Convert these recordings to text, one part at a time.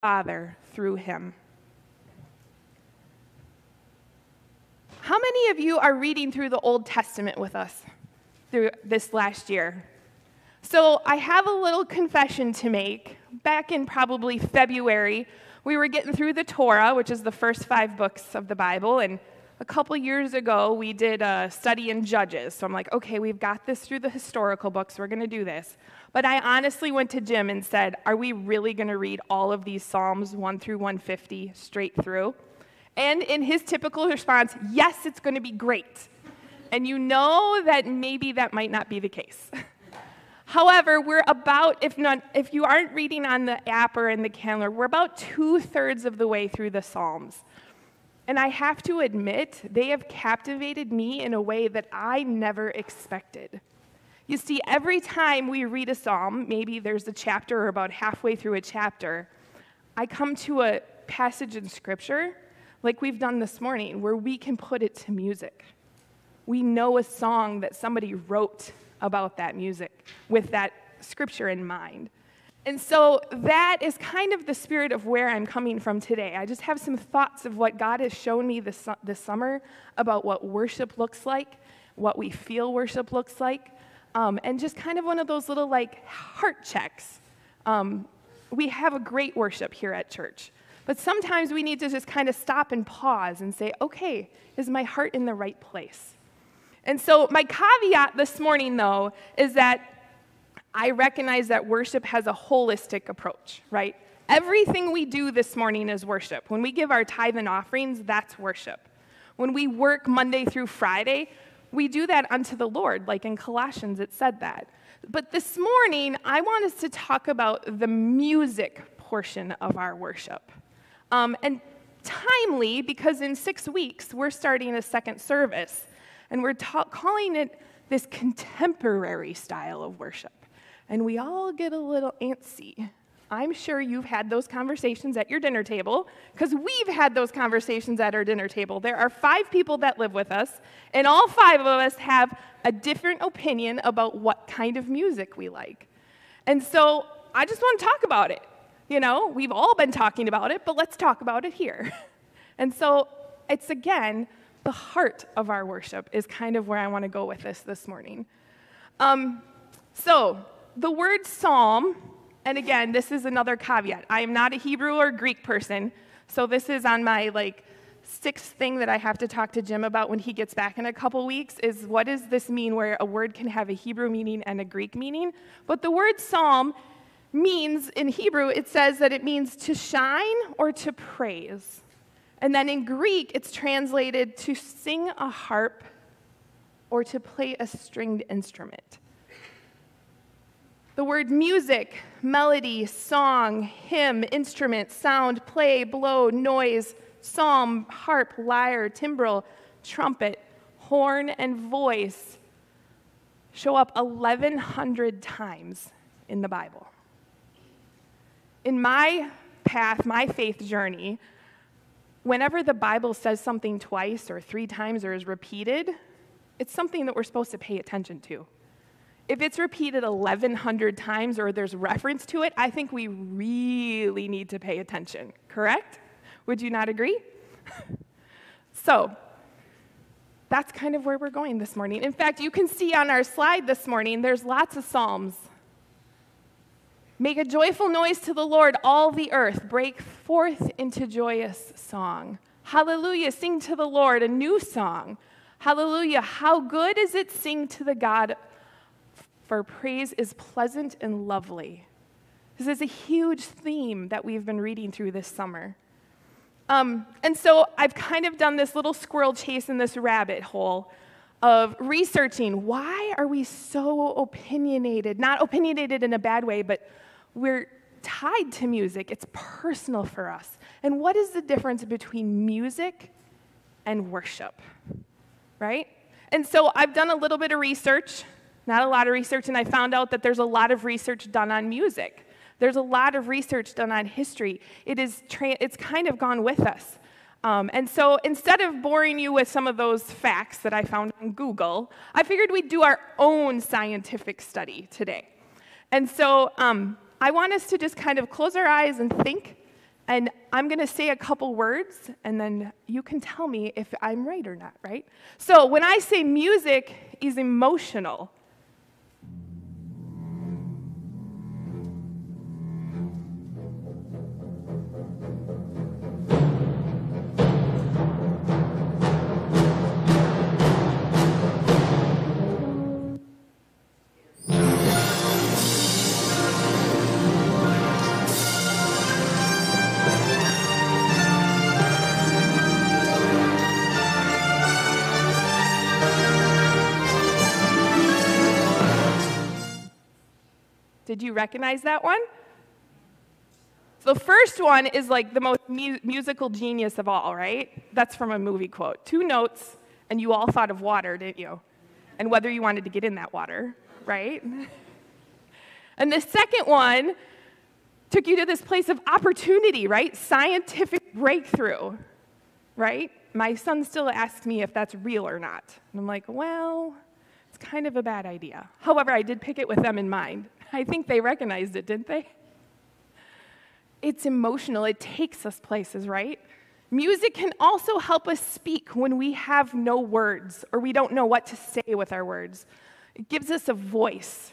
Father through him. How many of you are reading through the Old Testament with us through this last year? So, I have a little confession to make. Back in probably February, we were getting through the Torah, which is the first five books of the Bible, and a couple years ago, we did a study in Judges. So I'm like, okay, we've got this through the historical books. We're going to do this. But I honestly went to Jim and said, are we really going to read all of these Psalms 1 through 150 straight through? And in his typical response, yes, it's going to be great. And you know that maybe that might not be the case. However, we're about, if, not, if you aren't reading on the app or in the calendar, we're about two thirds of the way through the Psalms. And I have to admit, they have captivated me in a way that I never expected. You see, every time we read a psalm, maybe there's a chapter or about halfway through a chapter, I come to a passage in scripture, like we've done this morning, where we can put it to music. We know a song that somebody wrote about that music with that scripture in mind. And so that is kind of the spirit of where I'm coming from today. I just have some thoughts of what God has shown me this, this summer about what worship looks like, what we feel worship looks like, um, and just kind of one of those little like heart checks. Um, we have a great worship here at church, but sometimes we need to just kind of stop and pause and say, okay, is my heart in the right place? And so, my caveat this morning, though, is that I recognize that worship has a holistic approach, right? Everything we do this morning is worship. When we give our tithe and offerings, that's worship. When we work Monday through Friday, we do that unto the Lord, like in Colossians it said that. But this morning, I want us to talk about the music portion of our worship. Um, and timely, because in six weeks, we're starting a second service, and we're ta- calling it this contemporary style of worship and we all get a little antsy. I'm sure you've had those conversations at your dinner table because we've had those conversations at our dinner table. There are five people that live with us, and all five of us have a different opinion about what kind of music we like. And so I just want to talk about it. You know, we've all been talking about it, but let's talk about it here. And so it's again, the heart of our worship is kind of where I want to go with this this morning. Um, so, the word psalm, and again, this is another caveat. I am not a Hebrew or Greek person, so this is on my like sixth thing that I have to talk to Jim about when he gets back in a couple weeks is what does this mean where a word can have a Hebrew meaning and a Greek meaning? But the word psalm means in Hebrew, it says that it means to shine or to praise. And then in Greek, it's translated to sing a harp or to play a stringed instrument. The word music, melody, song, hymn, instrument, sound, play, blow, noise, psalm, harp, lyre, timbrel, trumpet, horn, and voice show up 1,100 times in the Bible. In my path, my faith journey, whenever the Bible says something twice or three times or is repeated, it's something that we're supposed to pay attention to if it's repeated 1,100 times or there's reference to it, I think we really need to pay attention, correct? Would you not agree? so, that's kind of where we're going this morning. In fact, you can see on our slide this morning, there's lots of Psalms. Make a joyful noise to the Lord, all the earth. Break forth into joyous song. Hallelujah. Sing to the Lord a new song. Hallelujah. How good is it sing to the God for praise is pleasant and lovely. This is a huge theme that we've been reading through this summer. Um, and so I've kind of done this little squirrel chase in this rabbit hole of researching why are we so opinionated? Not opinionated in a bad way, but we're tied to music. It's personal for us. And what is the difference between music and worship? Right? And so I've done a little bit of research not a lot of research, and I found out that there's a lot of research done on music. There's a lot of research done on history. It is tra- it's kind of gone with us. Um, and so instead of boring you with some of those facts that I found on Google, I figured we'd do our own scientific study today. And so um, I want us to just kind of close our eyes and think And I'm going to say a couple words, and then you can tell me if I'm right or not, right? So when I say music is emotional, Did you recognize that one? The first one is like the most mu- musical genius of all, right? That's from a movie quote. Two notes, and you all thought of water, didn't you? And whether you wanted to get in that water, right? And the second one took you to this place of opportunity, right? Scientific breakthrough, right? My son still asks me if that's real or not. And I'm like, well, it's kind of a bad idea. However, I did pick it with them in mind. I think they recognized it, didn't they? It's emotional, it takes us places, right? Music can also help us speak when we have no words or we don't know what to say with our words. It gives us a voice.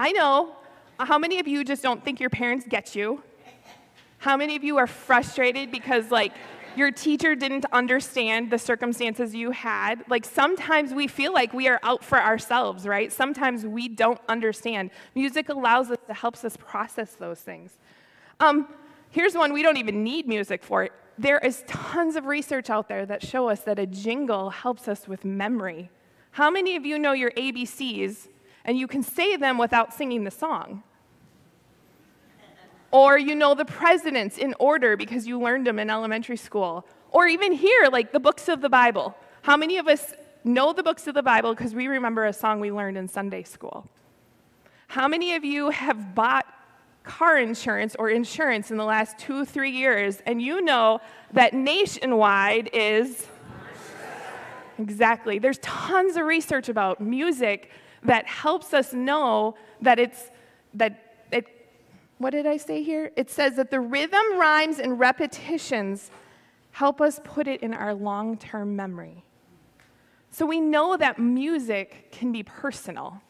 I know. How many of you just don't think your parents get you? How many of you are frustrated because, like, your teacher didn't understand the circumstances you had? Like, sometimes we feel like we are out for ourselves, right? Sometimes we don't understand. Music allows us to helps us process those things. Um, here's one we don't even need music for. There is tons of research out there that show us that a jingle helps us with memory. How many of you know your ABCs and you can say them without singing the song? Or you know the presidents in order because you learned them in elementary school. Or even here, like the books of the Bible. How many of us know the books of the Bible because we remember a song we learned in Sunday school? How many of you have bought car insurance or insurance in the last two, three years, and you know that nationwide is Exactly. There's tons of research about music that helps us know that it's that it what did I say here? It says that the rhythm, rhymes, and repetitions help us put it in our long-term memory. So we know that music can be personal.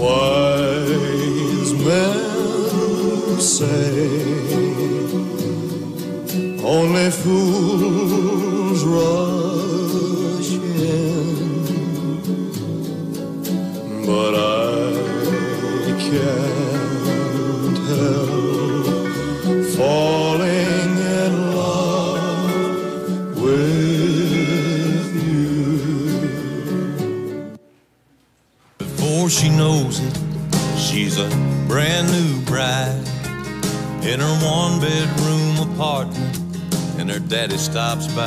Wise men say only fools rush in, but I can't daddy stops by.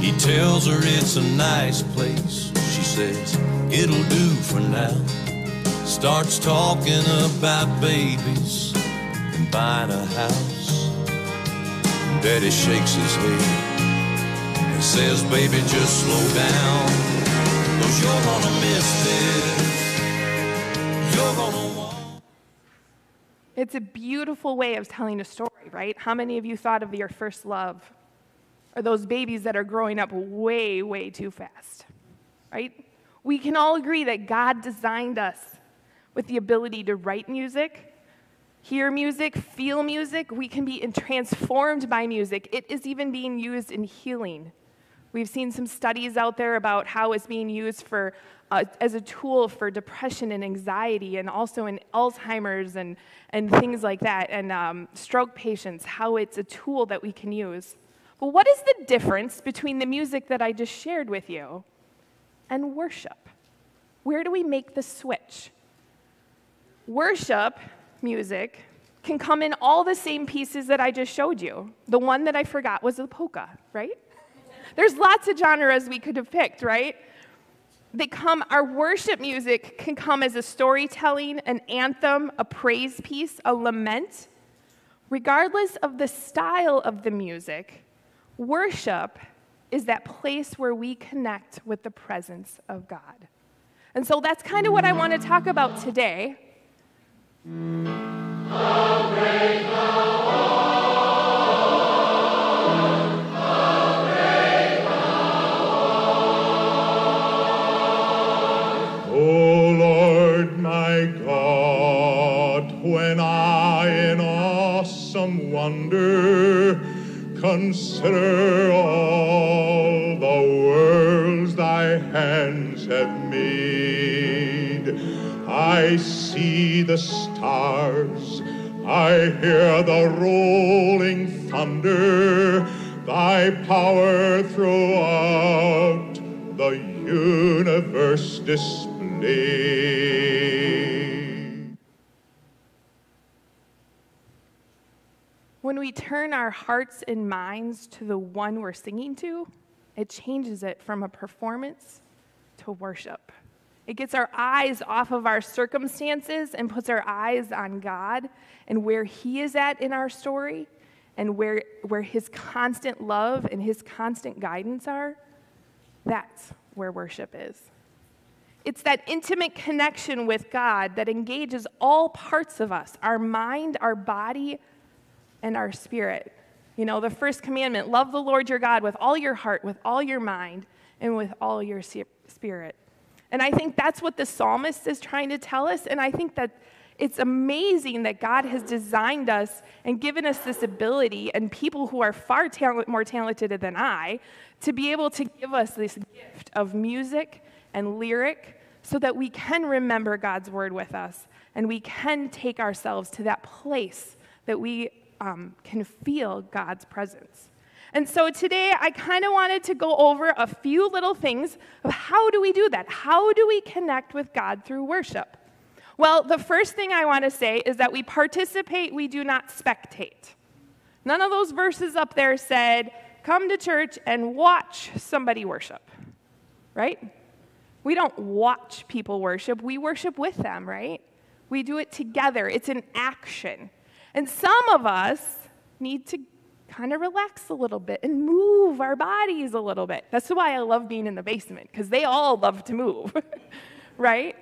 He tells her it's a nice place. She says, it'll do for now. Starts talking about babies and buying a house. Daddy shakes his head and says, baby, just slow down. Cause you're gonna miss this. It's a beautiful way of telling a story, right? How many of you thought of your first love? Or those babies that are growing up way, way too fast, right? We can all agree that God designed us with the ability to write music, hear music, feel music. We can be transformed by music. It is even being used in healing. We've seen some studies out there about how it's being used for uh, as a tool for depression and anxiety, and also in Alzheimer's and, and things like that, and um, stroke patients, how it's a tool that we can use. But what is the difference between the music that I just shared with you and worship? Where do we make the switch? Worship music can come in all the same pieces that I just showed you. The one that I forgot was the polka, right? There's lots of genres we could have picked, right? They come, our worship music can come as a storytelling, an anthem, a praise piece, a lament. Regardless of the style of the music, worship is that place where we connect with the presence of God. And so that's kind of what I want to talk about today. Lord wonder consider all the worlds thy hands have made, I see the stars, I hear the rolling thunder, turn our hearts and minds to the one we're singing to, it changes it from a performance to worship. It gets our eyes off of our circumstances and puts our eyes on God and where He is at in our story and where, where His constant love and His constant guidance are. That's where worship is. It's that intimate connection with God that engages all parts of us our mind, our body, and our spirit. You know, the first commandment love the Lord your God with all your heart, with all your mind, and with all your spirit. And I think that's what the psalmist is trying to tell us. And I think that it's amazing that God has designed us and given us this ability, and people who are far more talented than I, to be able to give us this gift of music and lyric so that we can remember God's word with us and we can take ourselves to that place that we um, can feel God's presence. And so today I kind of wanted to go over a few little things of how do we do that? How do we connect with God through worship? Well, the first thing I want to say is that we participate, we do not spectate. None of those verses up there said, come to church and watch somebody worship, right? We don't watch people worship, we worship with them, right? We do it together, it's an action. And some of us need to kind of relax a little bit and move our bodies a little bit. That's why I love being in the basement, because they all love to move, right?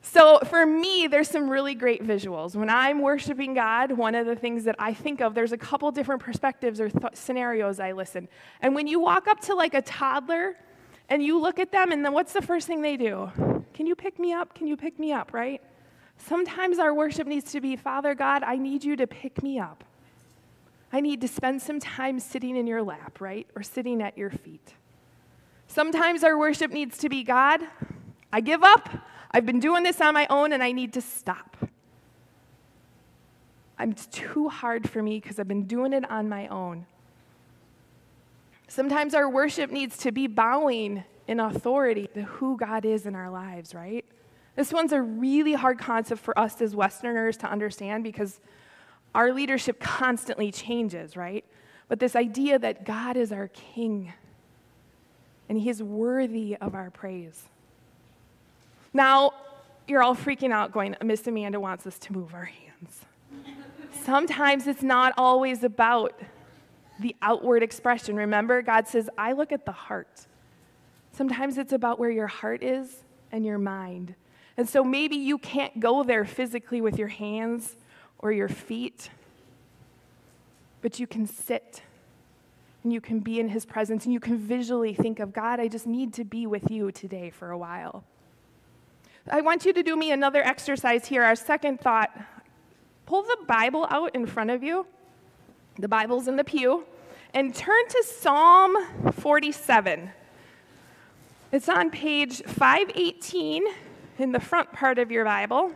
So for me, there's some really great visuals. When I'm worshiping God, one of the things that I think of, there's a couple different perspectives or th- scenarios I listen. And when you walk up to like a toddler and you look at them, and then what's the first thing they do? Can you pick me up? Can you pick me up, right? Sometimes our worship needs to be Father God, I need you to pick me up. I need to spend some time sitting in your lap, right? Or sitting at your feet. Sometimes our worship needs to be God, I give up. I've been doing this on my own and I need to stop. It's too hard for me because I've been doing it on my own. Sometimes our worship needs to be bowing in authority to who God is in our lives, right? This one's a really hard concept for us as Westerners to understand because our leadership constantly changes, right? But this idea that God is our king and he is worthy of our praise. Now, you're all freaking out going, Miss Amanda wants us to move our hands. Sometimes it's not always about the outward expression. Remember, God says, I look at the heart. Sometimes it's about where your heart is and your mind. And so maybe you can't go there physically with your hands or your feet, but you can sit and you can be in his presence and you can visually think of God, I just need to be with you today for a while. I want you to do me another exercise here. Our second thought pull the Bible out in front of you the Bible's in the pew, and turn to Psalm 47. It's on page 518 in the front part of your Bible.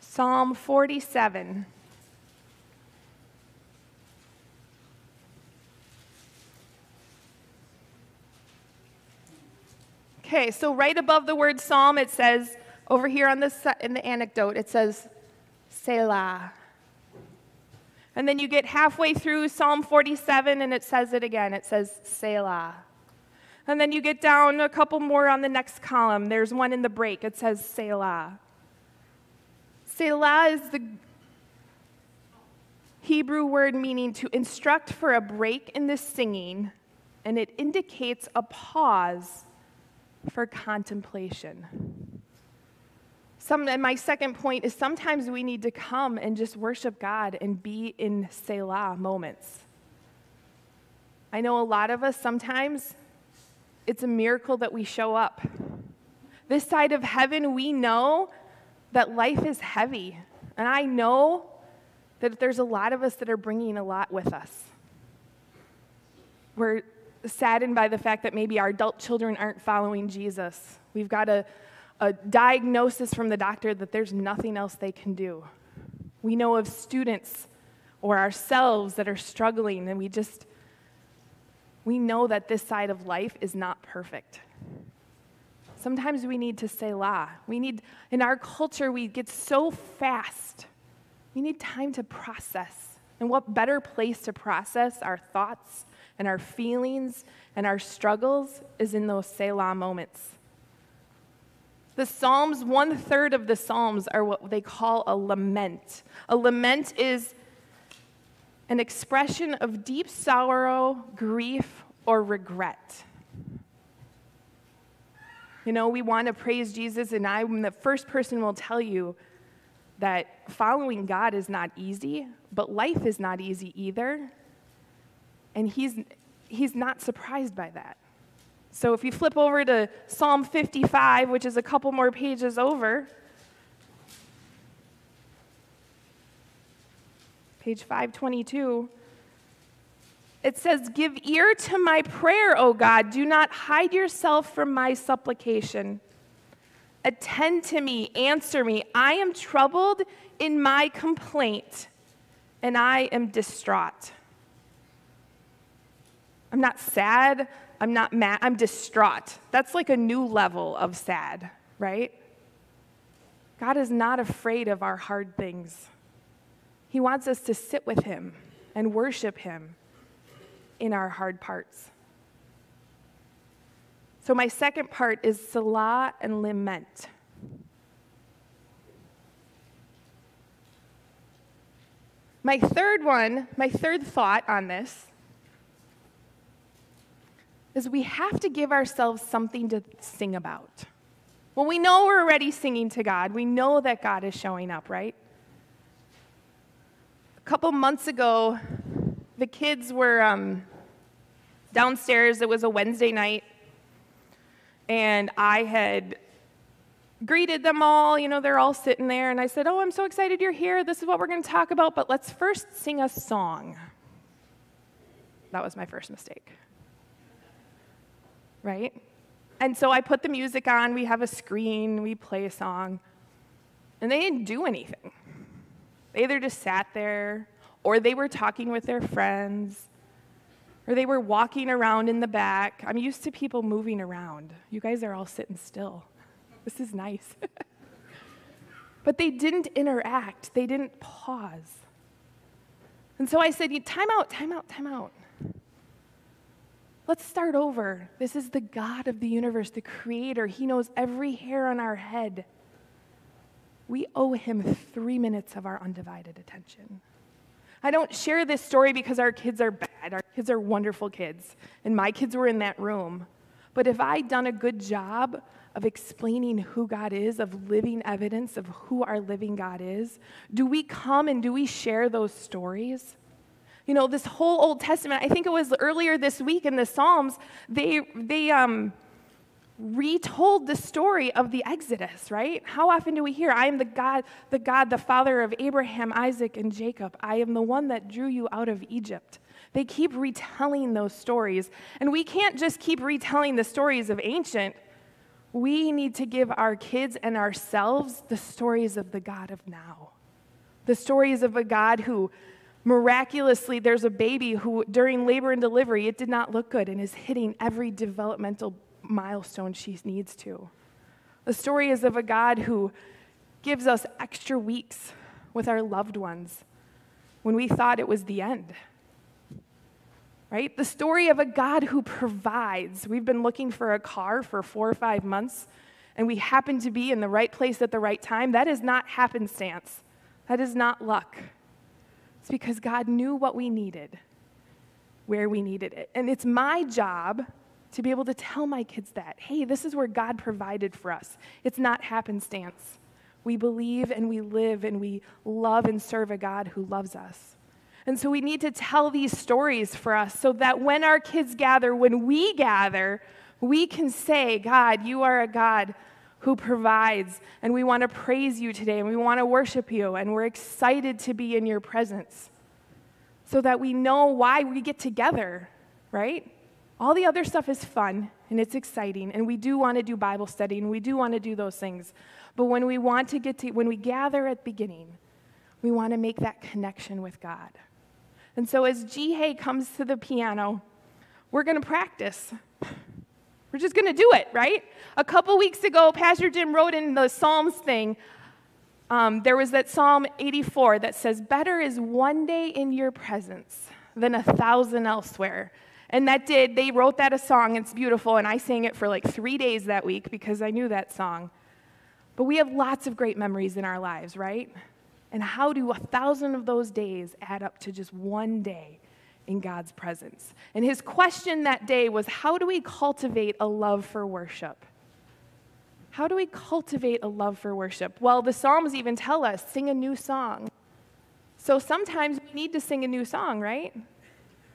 Psalm 47. Okay, so right above the word psalm, it says, over here on the, in the anecdote, it says, Selah. And then you get halfway through Psalm 47 and it says it again. It says Selah. And then you get down a couple more on the next column. There's one in the break. It says Selah. Selah is the Hebrew word meaning to instruct for a break in the singing, and it indicates a pause for contemplation. Some, and my second point is sometimes we need to come and just worship God and be in Selah moments. I know a lot of us sometimes it's a miracle that we show up. This side of heaven, we know that life is heavy. And I know that there's a lot of us that are bringing a lot with us. We're saddened by the fact that maybe our adult children aren't following Jesus. We've got a, a diagnosis from the doctor that there's nothing else they can do. We know of students or ourselves that are struggling, and we just, we know that this side of life is not perfect. Sometimes we need to Selah. We need, in our culture, we get so fast. We need time to process. And what better place to process our thoughts and our feelings and our struggles is in those Selah moments. The Psalms, one third of the Psalms are what they call a lament. A lament is an expression of deep sorrow, grief, or regret. You know, we want to praise Jesus, and I'm the first person will tell you that following God is not easy, but life is not easy either. And he's, he's not surprised by that. So if you flip over to Psalm 55, which is a couple more pages over, page 522, it says, Give ear to my prayer, O God. Do not hide yourself from my supplication. Attend to me, answer me. I am troubled in my complaint, and I am distraught. I'm not sad. I'm not mad. I'm distraught. That's like a new level of sad, right? God is not afraid of our hard things. He wants us to sit with Him and worship Him in our hard parts. So, my second part is Selah and lament. My third one, my third thought on this is we have to give ourselves something to sing about. Well, we know we're already singing to God. We know that God is showing up, right? A couple months ago, the kids were um, downstairs. It was a Wednesday night and I had greeted them all. You know, they're all sitting there. And I said, Oh, I'm so excited you're here. This is what we're going to talk about, but let's first sing a song. That was my first mistake. Right? And so I put the music on. We have a screen, we play a song. And they didn't do anything. They either just sat there, or they were talking with their friends, or they were walking around in the back. I'm used to people moving around. You guys are all sitting still. This is nice. but they didn't interact, they didn't pause. And so I said, You Time out, time out, time out. Let's start over. This is the God of the universe, the creator. He knows every hair on our head. We owe him three minutes of our undivided attention. I don't share this story because our kids are bad. Our kids are wonderful kids, and my kids were in that room. But if I'd done a good job of explaining who God is, of living evidence of who our living God is, do we come and do we share those stories? You know, this whole Old Testament, I think it was earlier this week in the Psalms, they, they, um, retold the story of the Exodus, right? How often do we hear, I am the God, the God, the father of Abraham, Isaac, and Jacob. I am the one that drew you out of Egypt. They keep retelling those stories. And we can't just keep retelling the stories of ancient. We need to give our kids and ourselves the stories of the God of now. The stories of a God who miraculously, there's a baby who, during labor and delivery, it did not look good and is hitting every developmental milestone she needs to. The story is of a God who gives us extra weeks with our loved ones when we thought it was the end. Right? The story of a God who provides. We've been looking for a car for four or five months, and we happen to be in the right place at the right time. That is not happenstance, that is not luck. It's because God knew what we needed, where we needed it. And it's my job to be able to tell my kids that hey, this is where God provided for us. It's not happenstance. We believe and we live and we love and serve a God who loves us. And so we need to tell these stories for us so that when our kids gather, when we gather, we can say, God, you are a God who provides. And we want to praise you today and we want to worship you. And we're excited to be in your presence so that we know why we get together, right? All the other stuff is fun and it's exciting. And we do want to do Bible study and we do want to do those things. But when we want to get to, when we gather at the beginning, we want to make that connection with God. And so as Hay comes to the piano, we're going to practice. We're just going to do it, right? A couple weeks ago, Pastor Jim wrote in the Psalms thing, um, there was that Psalm 84 that says, Better is one day in your presence than a thousand elsewhere. And that did, they wrote that a song, it's beautiful, and I sang it for like three days that week because I knew that song. But we have lots of great memories in our lives, right? And how do a thousand of those days add up to just one day in God's presence. And his question that day was how do we cultivate a love for worship? How do we cultivate a love for worship? Well, the Psalms even tell us sing a new song. So sometimes we need to sing a new song, right?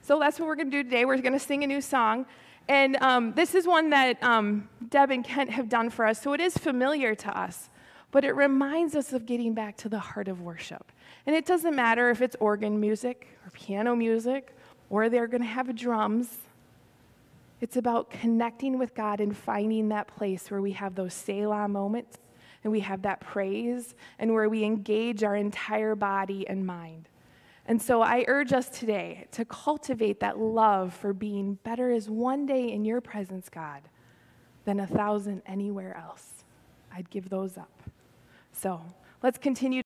So that's what we're going to do today. We're going to sing a new song. And um, this is one that um, Deb and Kent have done for us. So it is familiar to us, but it reminds us of getting back to the heart of worship. And it doesn't matter if it's organ music or piano music or they're going to have drums. It's about connecting with God and finding that place where we have those Selah moments and we have that praise and where we engage our entire body and mind. And so I urge us today to cultivate that love for being better as one day in your presence, God, than a thousand anywhere else. I'd give those up. So let's continue.